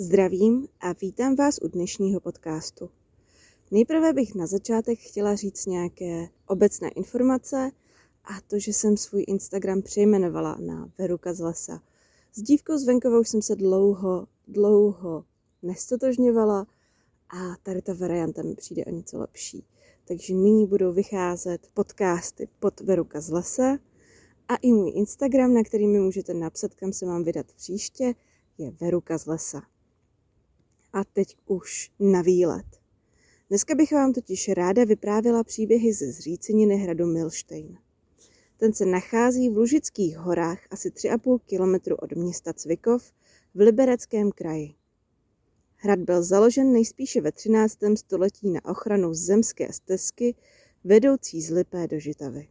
Zdravím a vítám vás u dnešního podcastu. Nejprve bych na začátek chtěla říct nějaké obecné informace a to, že jsem svůj Instagram přejmenovala na Veruka z lesa. S dívkou z venkovou jsem se dlouho, dlouho nestotožňovala a tady ta varianta mi přijde o něco lepší. Takže nyní budou vycházet podcasty pod Veruka z lesa a i můj Instagram, na který mi můžete napsat, kam se mám vydat příště, je Veruka z lesa. A teď už na výlet. Dneska bych vám totiž ráda vyprávěla příběhy ze zříceniny hradu Milštejn. Ten se nachází v Lužických horách asi 3,5 kilometru od města Cvikov v Libereckém kraji. Hrad byl založen nejspíše ve 13. století na ochranu zemské stezky vedoucí z Lipé do Žitavy.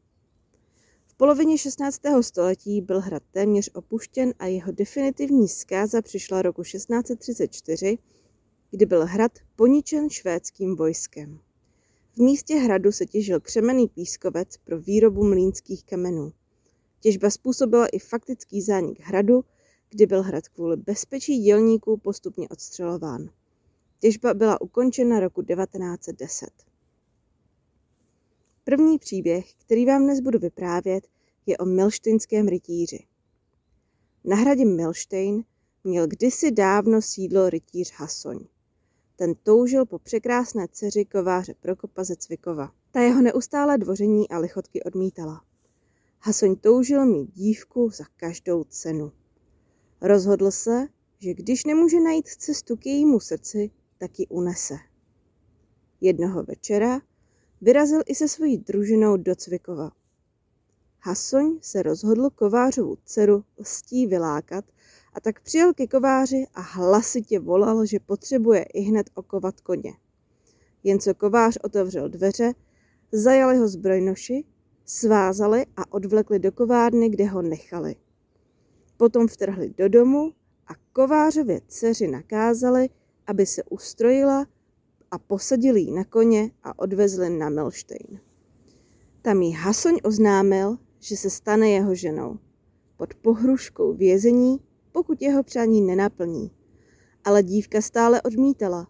V polovině 16. století byl hrad téměř opuštěn a jeho definitivní zkáza přišla roku 1634, kdy byl hrad poničen švédským vojskem. V místě hradu se těžil křemený pískovec pro výrobu mlínských kamenů. Těžba způsobila i faktický zánik hradu, kdy byl hrad kvůli bezpečí dělníků postupně odstřelován. Těžba byla ukončena roku 1910. První příběh, který vám dnes budu vyprávět, je o milštinském rytíři. Na hradě Milštejn měl kdysi dávno sídlo rytíř Hasoň. Ten toužil po překrásné dceři kováře Prokopa ze Cvikova. Ta jeho neustále dvoření a lichotky odmítala. Hasoň toužil mít dívku za každou cenu. Rozhodl se, že když nemůže najít cestu k jejímu srdci, tak ji unese. Jednoho večera vyrazil i se svojí družinou do Cvikova. Hasoň se rozhodl kovářovu dceru lstí vylákat a tak přijel ke kováři a hlasitě volal, že potřebuje i hned okovat koně. Jen co kovář otevřel dveře, zajali ho zbrojnoši, svázali a odvlekli do kovárny, kde ho nechali. Potom vtrhli do domu a kovářově dceři nakázali, aby se ustrojila a posadili ji na koně a odvezli na Milštejn. Tam jí Hasoň oznámil, že se stane jeho ženou. Pod pohruškou vězení pokud jeho přání nenaplní. Ale dívka stále odmítala.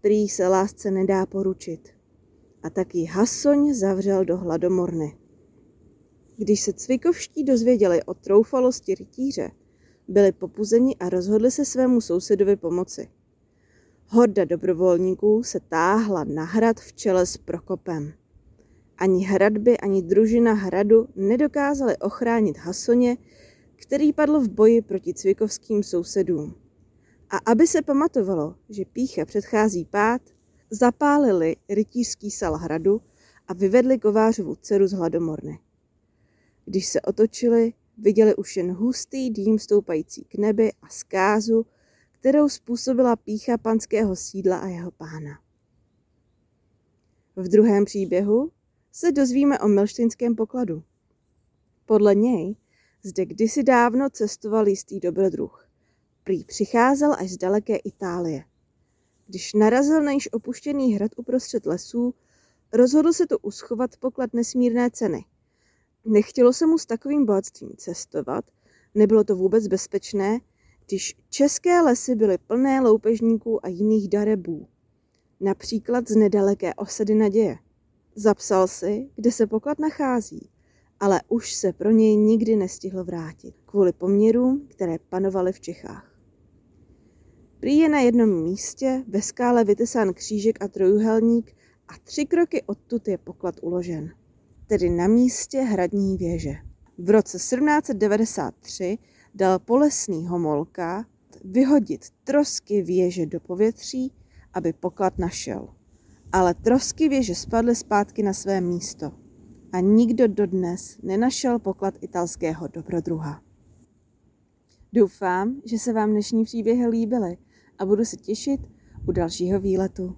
Prý se lásce nedá poručit. A tak ji Hasoň zavřel do hladomorny. Když se cvikovští dozvěděli o troufalosti rytíře, byli popuzeni a rozhodli se svému sousedovi pomoci. Horda dobrovolníků se táhla na hrad v čele s Prokopem. Ani hradby, ani družina hradu nedokázali ochránit Hasoně který padl v boji proti cvikovským sousedům. A aby se pamatovalo, že pícha předchází pád, zapálili rytířský sal hradu a vyvedli kovářovu dceru z hladomorny. Když se otočili, viděli už jen hustý dým stoupající k nebi a zkázu, kterou způsobila pícha panského sídla a jeho pána. V druhém příběhu se dozvíme o milštinském pokladu. Podle něj zde kdysi dávno cestoval jistý dobrodruh. Prý přicházel až z daleké Itálie. Když narazil na již opuštěný hrad uprostřed lesů, rozhodl se to uschovat poklad nesmírné ceny. Nechtělo se mu s takovým bohatstvím cestovat, nebylo to vůbec bezpečné, když české lesy byly plné loupežníků a jiných darebů. Například z nedaleké osady naděje. Zapsal si, kde se poklad nachází ale už se pro něj nikdy nestihlo vrátit kvůli poměrům, které panovaly v Čechách. Prý je na jednom místě ve skále vytesán křížek a trojuhelník a tři kroky odtud je poklad uložen, tedy na místě hradní věže. V roce 1793 dal polesný homolka vyhodit trosky věže do povětří, aby poklad našel. Ale trosky věže spadly zpátky na své místo a nikdo dodnes nenašel poklad italského dobrodruha. Doufám, že se vám dnešní příběhy líbily a budu se těšit u dalšího výletu.